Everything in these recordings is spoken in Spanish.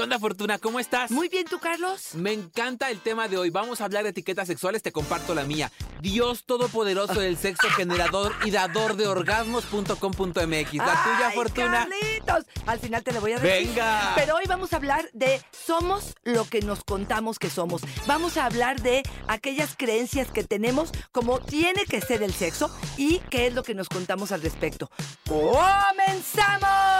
¿Qué onda, Fortuna? ¿Cómo estás? Muy bien, ¿tú, Carlos? Me encanta el tema de hoy. Vamos a hablar de etiquetas sexuales. Te comparto la mía. Dios Todopoderoso del Sexo Generador y Dador de Orgasmos.com.mx. La tuya, Fortuna. Carlitos! Al final te lo voy a decir. ¡Venga! Pero hoy vamos a hablar de somos lo que nos contamos que somos. Vamos a hablar de aquellas creencias que tenemos como tiene que ser el sexo y qué es lo que nos contamos al respecto. ¡Comenzamos!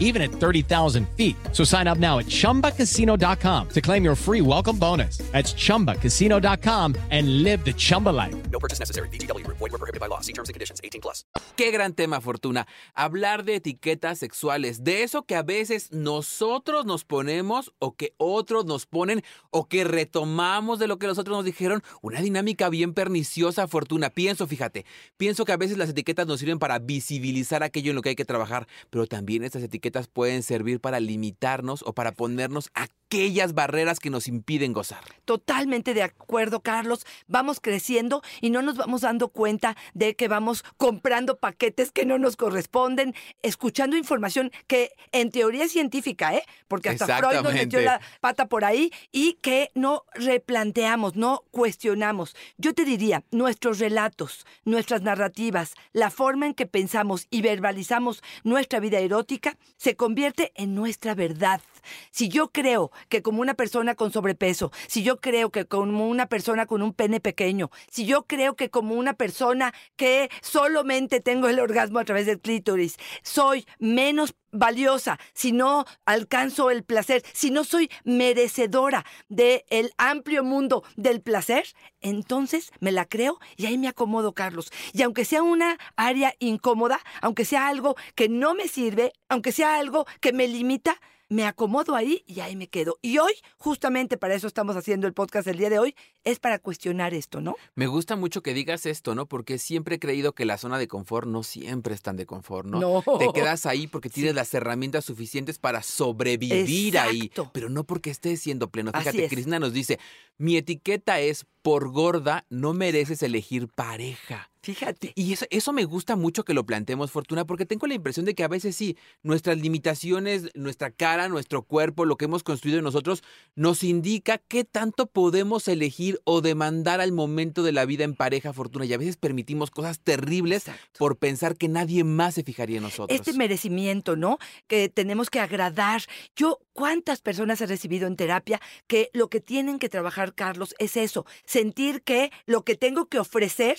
even at 30,000 feet. So sign up now at ChumbaCasino.com to claim your free welcome bonus. That's ChumbaCasino.com and live the Chumba life. No purchase necessary. BGW. Void were prohibited by law. See terms and conditions. 18 plus. Qué gran tema, Fortuna. Hablar de etiquetas sexuales. De eso que a veces nosotros nos ponemos o que otros nos ponen o que retomamos de lo que los otros nos dijeron. Una dinámica bien perniciosa, Fortuna. Pienso, fíjate, pienso que a veces las etiquetas nos sirven para visibilizar aquello en lo que hay que trabajar, pero también estas etiquetas pueden servir para limitarnos o para ponernos aquellas barreras que nos impiden gozar. Totalmente de acuerdo, Carlos. Vamos creciendo y no nos vamos dando cuenta de que vamos comprando paquetes que no nos corresponden, escuchando información que en teoría es científica, ¿eh? Porque hasta Freud nos metió la pata por ahí y que no replanteamos, no cuestionamos. Yo te diría, nuestros relatos, nuestras narrativas, la forma en que pensamos y verbalizamos nuestra vida erótica se convierte en nuestra verdad. Si yo creo que como una persona con sobrepeso, si yo creo que como una persona con un pene pequeño, si yo creo que como una persona que solamente tengo el orgasmo a través del clítoris, soy menos valiosa, si no alcanzo el placer, si no soy merecedora del el amplio mundo del placer, entonces me la creo y ahí me acomodo, Carlos. Y aunque sea una área incómoda, aunque sea algo que no me sirve, aunque sea algo que me limita, me acomodo ahí y ahí me quedo. Y hoy, justamente para eso estamos haciendo el podcast el día de hoy, es para cuestionar esto, ¿no? Me gusta mucho que digas esto, ¿no? Porque siempre he creído que la zona de confort no siempre es tan de confort, ¿no? No. Te quedas ahí porque tienes sí. Las herramientas suficientes para sobrevivir Exacto. ahí, pero no porque estés siendo pleno. Fíjate. Cristina nos dice, mi etiqueta es por gorda, no mereces elegir pareja. Fíjate. Y eso, eso me gusta mucho que lo planteemos, Fortuna, porque tengo la impresión de que a veces sí, nuestras limitaciones, nuestra cara, nuestro cuerpo, lo que hemos construido en nosotros, nos indica qué tanto podemos elegir o demandar al momento de la vida en pareja, Fortuna. Y a veces permitimos cosas terribles Exacto. por pensar que nadie más se fijaría en nosotros. Este merecimiento, ¿no? Que tenemos que agradar. Yo, ¿cuántas personas he recibido en terapia que lo que tienen que trabajar, Carlos, es eso? Sentir que lo que tengo que ofrecer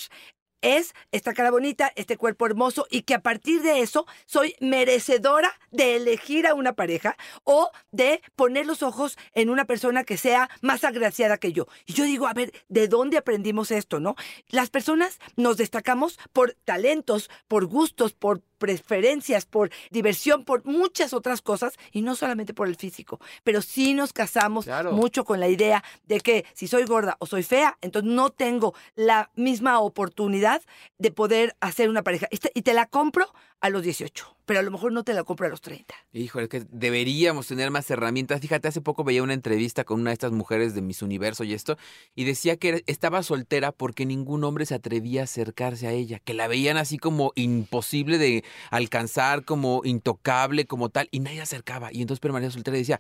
es esta cara bonita, este cuerpo hermoso y que a partir de eso soy merecedora de elegir a una pareja o de poner los ojos en una persona que sea más agraciada que yo. Y yo digo, a ver, ¿de dónde aprendimos esto, no? Las personas nos destacamos por talentos, por gustos, por preferencias, por diversión, por muchas otras cosas y no solamente por el físico. Pero sí nos casamos Claro. mucho con la idea de que si soy gorda o soy fea, entonces no tengo la misma oportunidad de poder hacer una pareja. Y te- Y te la compro a los 18, pero a lo mejor no te la compro a los 30. Híjole, es que deberíamos tener más herramientas. Fíjate, hace poco veía una entrevista con una de estas mujeres de Miss Universo y esto, y decía que estaba soltera porque ningún hombre se atrevía a acercarse a ella, que la veían así como imposible de alcanzar, como intocable, como tal, y nadie acercaba. Y entonces permanecía soltera y decía,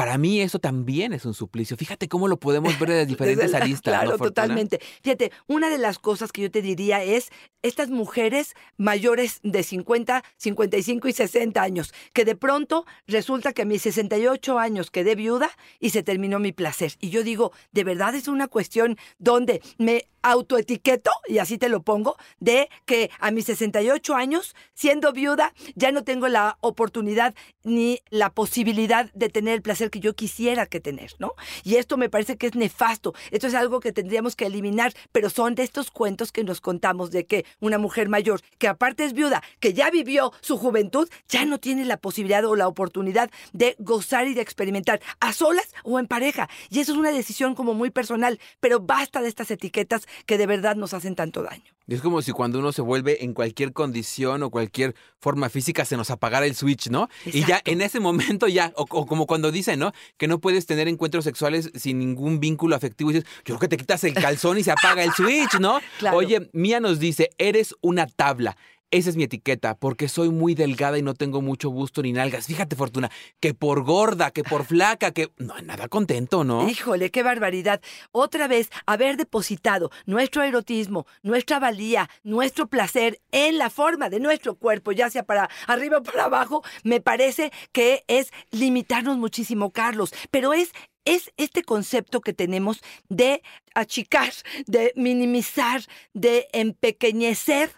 para mí eso también es un suplicio. Fíjate cómo lo podemos ver de diferentes aristas. Claro, totalmente. Fíjate, una de las cosas que yo te diría es estas mujeres mayores de 50, 55 y 60 años, que de pronto resulta que a mis 68 años quedé viuda y se terminó mi placer. Y yo digo, de verdad es una cuestión donde me autoetiqueto, y así te lo pongo, de que a mis 68 años, siendo viuda, ya no tengo la oportunidad ni la posibilidad de tener el placer que yo quisiera que tener, ¿no? Y esto me parece que es nefasto. Esto es algo que tendríamos que eliminar, pero son de estos cuentos que nos contamos de que una mujer mayor, que aparte es viuda, que ya vivió su juventud, ya no tiene la posibilidad o la oportunidad de gozar y de experimentar a solas o en pareja. Y eso es una decisión como muy personal, pero basta de estas etiquetas que de verdad nos hacen tanto daño. Es como si cuando uno se vuelve en cualquier condición o cualquier forma física se nos apagara el switch, ¿no? Y ya en ese momento ya, o, o como cuando dicen, ¿no? Que no puedes tener encuentros sexuales sin ningún vínculo afectivo. Y dices, yo creo que te quitas el calzón y se apaga el switch, ¿no? Claro. Oye, Mía nos dice, eres una tabla. Esa es mi etiqueta, porque soy muy delgada y no tengo mucho busto ni nalgas. Fíjate, Fortuna, que por gorda, que por flaca, que... No, nada contento, ¿no? Híjole, qué barbaridad. Otra vez, haber depositado nuestro erotismo, nuestra valía, nuestro placer en la forma de nuestro cuerpo, ya sea para arriba o para abajo, me parece que es limitarnos muchísimo, Carlos. Pero es es este concepto que tenemos de achicar, de minimizar, de empequeñecer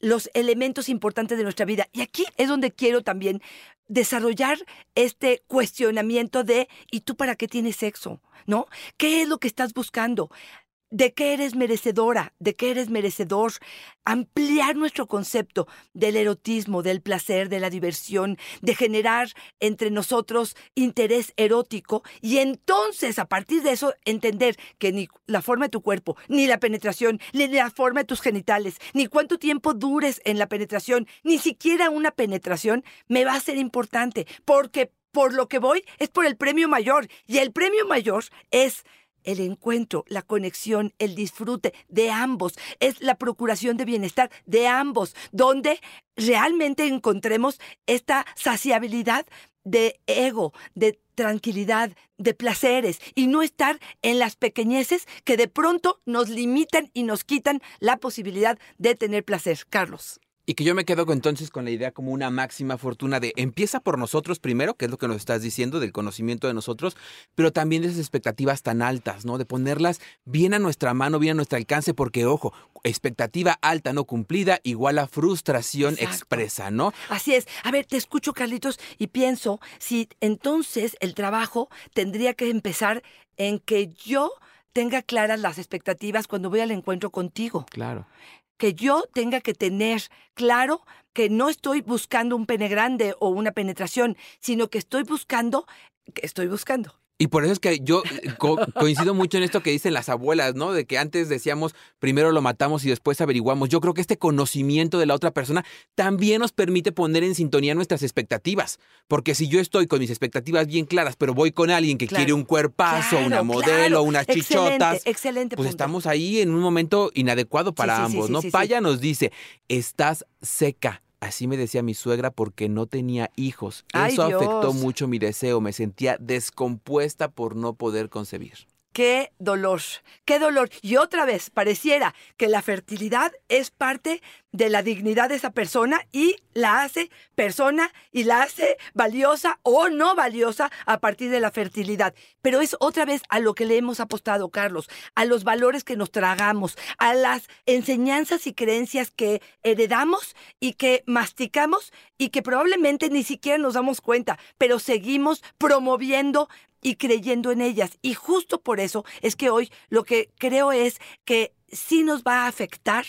los elementos importantes de nuestra vida. Y aquí es donde quiero también desarrollar este cuestionamiento de ¿y tú para qué tienes sexo? ¿No? ¿Qué es lo que estás buscando? ¿De qué eres merecedora? ¿De qué eres merecedor? Ampliar nuestro concepto del erotismo, del placer, de la diversión, de generar entre nosotros interés erótico y entonces a partir de eso entender que ni la forma de tu cuerpo, ni la penetración, ni la forma de tus genitales, ni cuánto tiempo dures en la penetración, ni siquiera una penetración me va a ser importante porque por lo que voy es por el premio mayor y el premio mayor es el encuentro, la conexión, el disfrute de ambos, es la procuración de bienestar de ambos, donde realmente encontremos esta saciabilidad de ego, de tranquilidad, de placeres y no estar en las pequeñeces que de pronto nos limitan y nos quitan la posibilidad de tener placer. Carlos. Y que yo me quedo entonces con la idea como una máxima fortuna de empieza por nosotros primero, que es lo que nos estás diciendo, del conocimiento de nosotros, pero también de esas expectativas tan altas, ¿no? De ponerlas bien a nuestra mano, bien a nuestro alcance, porque ojo, expectativa alta no cumplida igual a frustración Exacto. expresa, ¿no? Así es. A ver, te escucho, Carlitos, y pienso si entonces el trabajo tendría que empezar en que yo tenga claras las expectativas cuando voy al encuentro contigo. Claro. Que yo tenga que tener claro que no estoy buscando un pene grande o una penetración, sino que estoy buscando, que estoy buscando. Y por eso es que yo eh, co- coincido mucho en esto que dicen las abuelas, ¿no? De que antes decíamos, primero lo matamos y después averiguamos. Yo creo que este conocimiento de la otra persona también nos permite poner en sintonía nuestras expectativas. Porque si yo estoy con mis expectativas bien claras, pero voy con alguien que Claro. quiere un cuerpazo, Claro, una modelo, claro. unas chichotas, excelente pues punto. estamos ahí en un momento inadecuado para sí, ambos, sí, ¿no? sí. Paya nos dice, estás seca. Así me decía mi suegra porque no tenía hijos. Eso afectó mucho mi deseo. Me sentía descompuesta por no poder concebir. Qué dolor, qué dolor. Y otra vez, pareciera que la fertilidad es parte de la dignidad de esa persona y la hace persona y la hace valiosa o no valiosa a partir de la fertilidad. Pero es otra vez a lo que le hemos apostado, Carlos, a los valores que nos tragamos, a las enseñanzas y creencias que heredamos y que masticamos y que probablemente ni siquiera nos damos cuenta, pero seguimos promoviendo y creyendo en ellas. Y justo por eso es que hoy lo que creo es que sí nos va a afectar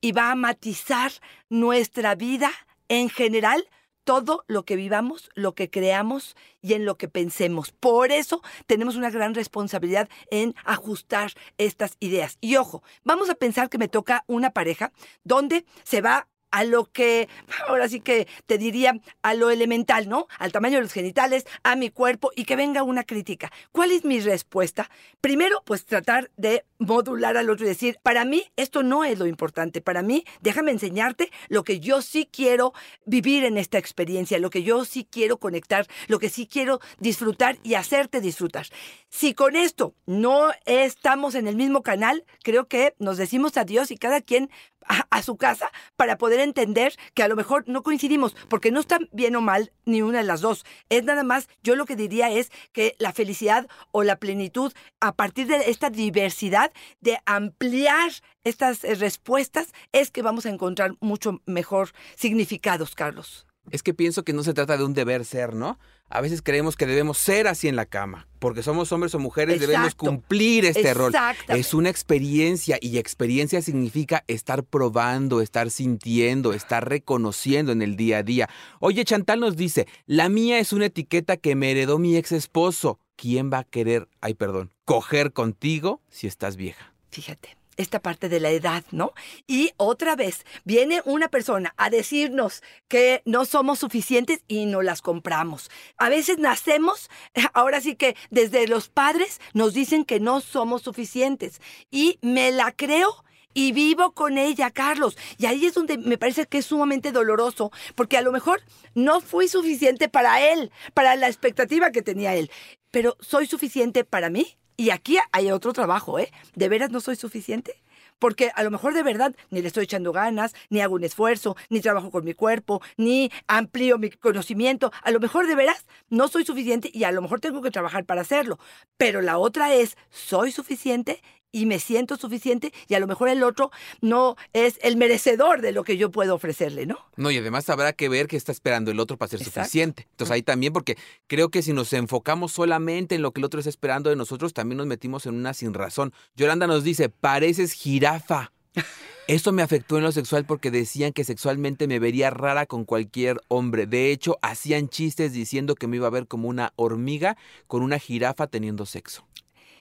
y va a matizar nuestra vida en general, todo lo que vivamos, lo que creamos y en lo que pensemos. Por eso tenemos una gran responsabilidad en ajustar estas ideas. Y ojo, vamos a pensar que me toca una pareja donde se va a lo que, ahora sí que te diría, a lo elemental, ¿no? Al tamaño de los genitales, a mi cuerpo y que venga una crítica. ¿Cuál es mi respuesta? Primero, pues tratar de modular al otro y decir, para mí esto no es lo importante, para mí déjame enseñarte lo que yo sí quiero vivir en esta experiencia, lo que yo sí quiero conectar, lo que sí quiero disfrutar y hacerte disfrutar. Si con esto no estamos en el mismo canal, creo que nos decimos adiós y cada quien a, su casa para poder entender que a lo mejor no coincidimos, porque no está bien o mal ni una de las dos. Es nada más, yo lo que diría es que la felicidad o la plenitud, a partir de esta diversidad, de ampliar estas eh, respuestas, es que vamos a encontrar mucho mejor significados, Carlos. Es que pienso que no se trata de un deber ser, ¿no? A veces creemos que debemos ser así en la cama, porque somos hombres o mujeres, debemos cumplir este rol. Es una experiencia y experiencia significa estar probando, estar sintiendo, estar reconociendo en el día a día. Oye, Chantal nos dice, la mía es una etiqueta que me heredó mi ex esposo. ¿Quién va a querer, ay perdón, coger contigo si estás vieja? Fíjate esta parte de la edad, ¿no? Y otra vez, viene una persona a decirnos que no somos suficientes y no las compramos. A veces nacemos, ahora sí que desde los padres nos dicen que no somos suficientes y me la creo y vivo con ella, Carlos. Y ahí es donde me parece que es sumamente doloroso, porque a lo mejor no fui suficiente para él, para la expectativa que tenía él, pero soy suficiente para mí. Y aquí hay otro trabajo, ¿eh? ¿De veras no soy suficiente? Porque a lo mejor de verdad ni le estoy echando ganas, ni hago un esfuerzo, ni trabajo con mi cuerpo, ni amplío mi conocimiento. A lo mejor de veras no soy suficiente y a lo mejor tengo que trabajar para hacerlo. Pero la otra es, ¿soy suficiente? Y me siento suficiente y a lo mejor el otro no es el merecedor de lo que yo puedo ofrecerle, ¿no? No, y además habrá que ver qué está esperando el otro para ser suficiente. Entonces ahí también, porque creo que si nos enfocamos solamente en lo que el otro está esperando de nosotros, también nos metimos en una sin razón. Yolanda nos dice, pareces jirafa. Eso me afectó en lo sexual porque decían que sexualmente me vería rara con cualquier hombre. De hecho, hacían chistes diciendo que me iba a ver como una hormiga con una jirafa teniendo sexo.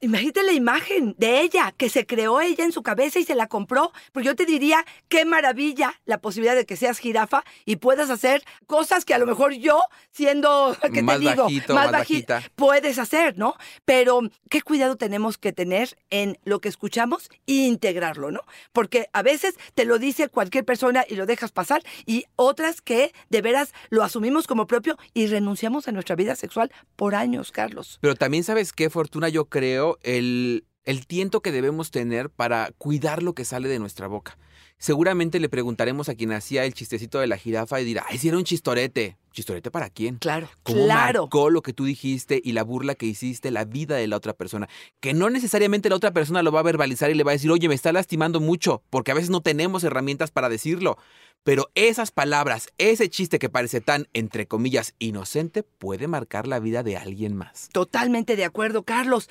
Imagínate la imagen de ella, que se creó ella en su cabeza y se la compró. Pues yo te diría, qué maravilla la posibilidad de que seas jirafa y puedas hacer cosas que a lo mejor yo, siendo, ¿qué más te digo? Bajito, más, bajita, puedes hacer, ¿no? Pero qué cuidado tenemos que tener en lo que escuchamos e integrarlo, ¿no? Porque a veces te lo dice cualquier persona y lo dejas pasar y otras que de veras lo asumimos como propio y renunciamos a nuestra vida sexual por años, Carlos. Pero también sabes qué, Fortuna, yo creo el, el tiento que debemos tener para cuidar lo que sale de nuestra boca. Seguramente le preguntaremos a quien hacía el chistecito de la jirafa y dirá, ay, si era un chistorete. ¿Chistorete para quién? Claro, ¿Cómo claro. marcó lo que tú dijiste y la burla que hiciste, la vida de la otra persona? Que no necesariamente la otra persona lo va a verbalizar y le va a decir, oye, me está lastimando mucho, porque a veces no tenemos herramientas para decirlo. Pero esas palabras, ese chiste que parece tan, entre comillas, inocente, puede marcar la vida de alguien más. Totalmente de acuerdo, Carlos.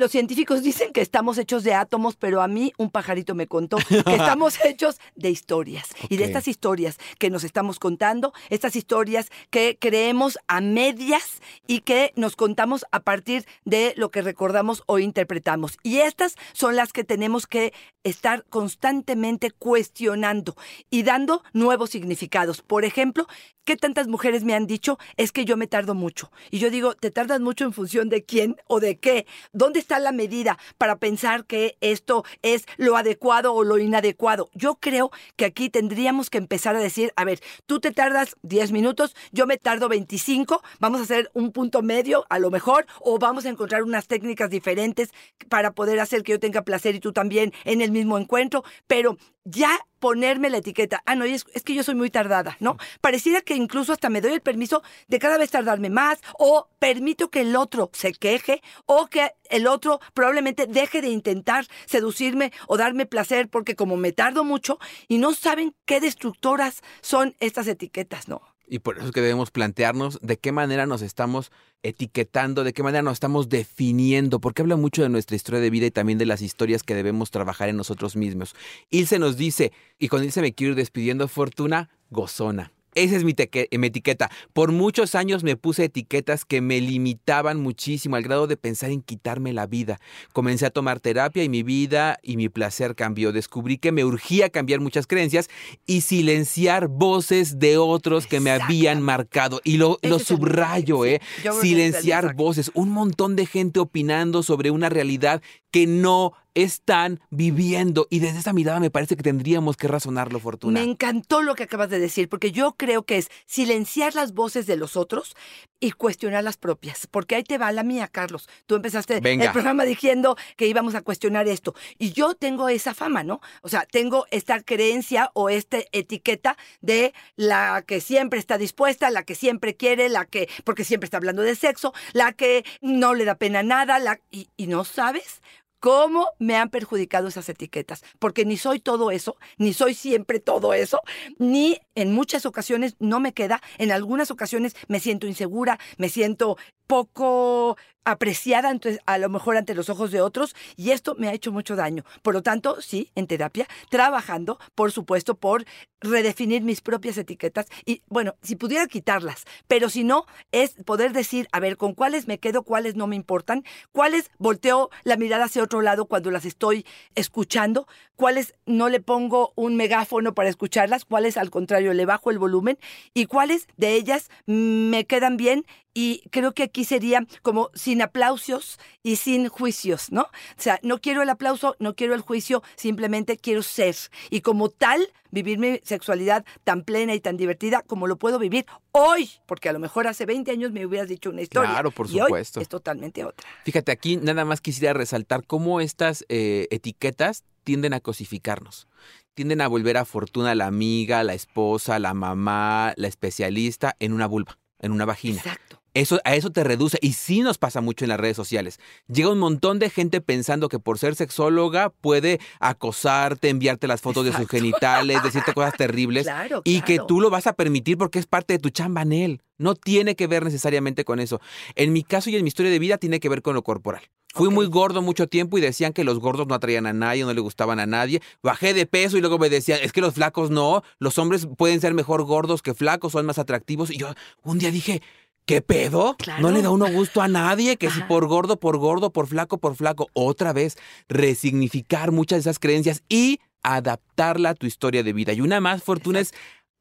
Los científicos dicen que estamos hechos de átomos, pero a mí un pajarito me contó que estamos hechos de historias. Y de estas historias que nos estamos contando, estas historias que creemos a medias y que nos contamos a partir de lo que recordamos o interpretamos. Y estas son las que tenemos que estar constantemente cuestionando y dando nuevos significados. Por ejemplo, ¿qué tantas mujeres me han dicho? Es que yo me tardo mucho. Y yo digo, ¿te tardas mucho en función de quién o de qué? ¿Dónde está la medida para pensar que esto es lo adecuado o lo inadecuado? Yo creo que aquí tendríamos que empezar a decir, a ver, tú te tardas 10 minutos, yo me tardo 25, vamos a hacer un punto medio a lo mejor, o vamos a encontrar unas técnicas diferentes para poder hacer que yo tenga placer y tú también en el mismo encuentro, pero ya ponerme la etiqueta. Ah, no, es, es, que yo soy muy tardada, ¿no? Pareciera que incluso hasta me doy el permiso de cada vez tardarme más o permito que el otro se queje o que el otro probablemente deje de intentar seducirme o darme placer porque como me tardo mucho y no saben qué destructoras son estas etiquetas, ¿no? Y por eso es que debemos plantearnos de qué manera nos estamos etiquetando, de qué manera nos estamos definiendo, porque habla mucho de nuestra historia de vida y también de las historias que debemos trabajar en nosotros mismos. Ilse nos dice, y con Ilse me quiero ir despidiendo, Fortuna, gozona. Esa es mi, mi, etiqueta. Por muchos años me puse etiquetas que me limitaban muchísimo al grado de pensar en quitarme la vida. Comencé a tomar terapia y mi vida y mi placer cambió. Descubrí que me urgía cambiar muchas creencias y silenciar voces de otros que me habían marcado. Y lo, lo subrayo, ¿eh? Silenciar voces. Un montón de gente opinando sobre una realidad que no están viviendo. Y desde esa mirada me parece que tendríamos que razonarlo, Fortuna. Me encantó lo que acabas de decir, porque yo creo que es silenciar las voces de los otros y cuestionar las propias. Porque ahí te va la mía, Carlos. Tú empezaste el programa diciendo que íbamos a cuestionar esto. Y yo tengo esa fama, ¿no? O sea, tengo esta creencia o esta etiqueta de la que siempre está dispuesta, la que siempre quiere, la que, porque siempre está hablando de sexo, la que no le da pena nada, la, y, y no sabes cómo me han perjudicado esas etiquetas, porque ni soy todo eso, ni soy siempre todo eso, ni en muchas ocasiones no me queda, en algunas ocasiones me siento insegura, me siento poco apreciada a lo mejor ante los ojos de otros y esto me ha hecho mucho daño. Por lo tanto, sí, en terapia, trabajando, por supuesto, por redefinir mis propias etiquetas y, bueno, si pudiera quitarlas, pero si no, es poder decir, a ver, con cuáles me quedo, cuáles no me importan, cuáles volteo la mirada hacia otro lado cuando las estoy escuchando, cuáles no le pongo un megáfono para escucharlas, cuáles al contrario le bajo el volumen y cuáles de ellas me quedan bien y creo que aquí sería como sin aplausos y sin juicios, ¿no? O sea, no quiero el aplauso, no quiero el juicio, simplemente quiero ser. Y como tal, vivir mi sexualidad tan plena y tan divertida como lo puedo vivir hoy, porque a lo mejor hace 20 años me hubieras dicho una historia. Claro, por supuesto. es totalmente otra. Fíjate, aquí nada más quisiera resaltar cómo estas eh, etiquetas tienden a cosificarnos tienden a volver a fortuna la amiga, la esposa, la mamá, la especialista en una vulva, en una vagina. Exacto. Eso, a eso te reduce. Y sí nos pasa mucho en las redes sociales. Llega un montón de gente pensando que por ser sexóloga puede acosarte, enviarte las fotos de sus genitales, decirte cosas terribles. y que tú lo vas a permitir porque es parte de tu chamba en él. No tiene que ver necesariamente con eso. En mi caso y en mi historia de vida tiene que ver con lo corporal. Fui muy gordo mucho tiempo y decían que los gordos no atraían a nadie, no le gustaban a nadie. Bajé de peso y luego me decían, es que los flacos no, los hombres pueden ser mejor gordos que flacos, son más atractivos. Y yo un día dije, ¿Qué pedo? No le da uno gusto a nadie, que si por gordo, por gordo, por flaco, por flaco. Otra vez, resignificar muchas de esas creencias y adaptarla a tu historia de vida. Y una más, Fortuna, es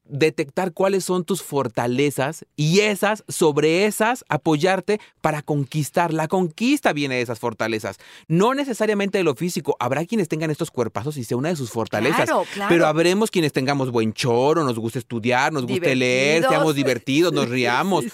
detectar cuáles son tus fortalezas y esas, sobre esas, apoyarte para conquistar. La conquista viene de esas fortalezas. No necesariamente de lo físico. Habrá quienes tengan estos cuerpazos y sea una de sus fortalezas. Claro, claro. Pero habremos quienes tengamos buen choro, nos guste estudiar, nos guste leer, seamos divertidos, nos riamos.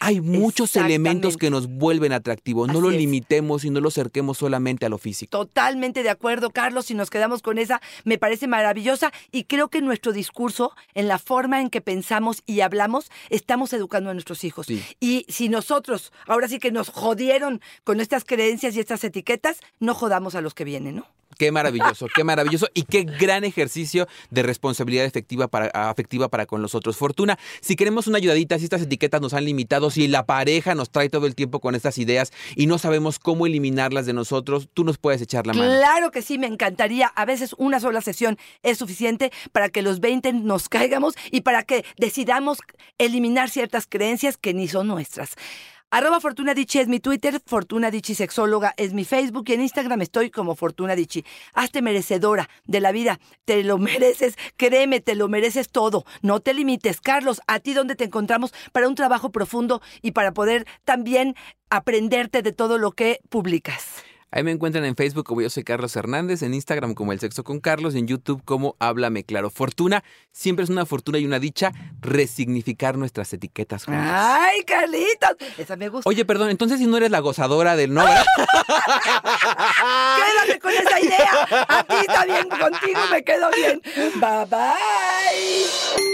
Hay muchos elementos que nos vuelven atractivos. No lo limitemos y no lo cerquemos solamente a lo físico. Totalmente de acuerdo, Carlos. Si nos quedamos con esa, me parece maravillosa y creo que nuestro discurso, en la forma en que pensamos y hablamos, estamos educando a nuestros hijos. Y si nosotros, ahora sí que nos jodieron con estas creencias y estas etiquetas, no jodamos a los que vienen, ¿no? Qué maravilloso, qué maravilloso y qué gran ejercicio de responsabilidad efectiva para, afectiva para con los otros. Fortuna, si queremos una ayudadita, si estas etiquetas nos han limitado, si la pareja nos trae todo el tiempo con estas ideas y no sabemos cómo eliminarlas de nosotros, tú nos puedes echar la mano. Claro que sí, me encantaría. A veces una sola sesión es suficiente para que los 20 nos caigamos y para que decidamos eliminar ciertas creencias que ni son nuestras. Arroba Fortuna es mi Twitter, Fortuna Sexóloga es mi Facebook y en Instagram estoy como Fortuna Hazte merecedora de la vida, te lo mereces, créeme, te lo mereces todo. No te limites. Carlos, ¿a ti dónde te encontramos para un trabajo profundo y para poder también aprenderte de todo lo que publicas? Ahí me encuentran en Facebook como yo soy Carlos Hernández, en Instagram como El Sexo con Carlos y en YouTube como Háblame Claro. Fortuna, siempre es una fortuna y una dicha resignificar nuestras etiquetas juntas. Ay, Carlitos. Esa me gusta. Oye, perdón, entonces si no eres la gozadora del no. Quédate con esa idea. A ti está bien, contigo me quedo bien. Bye bye.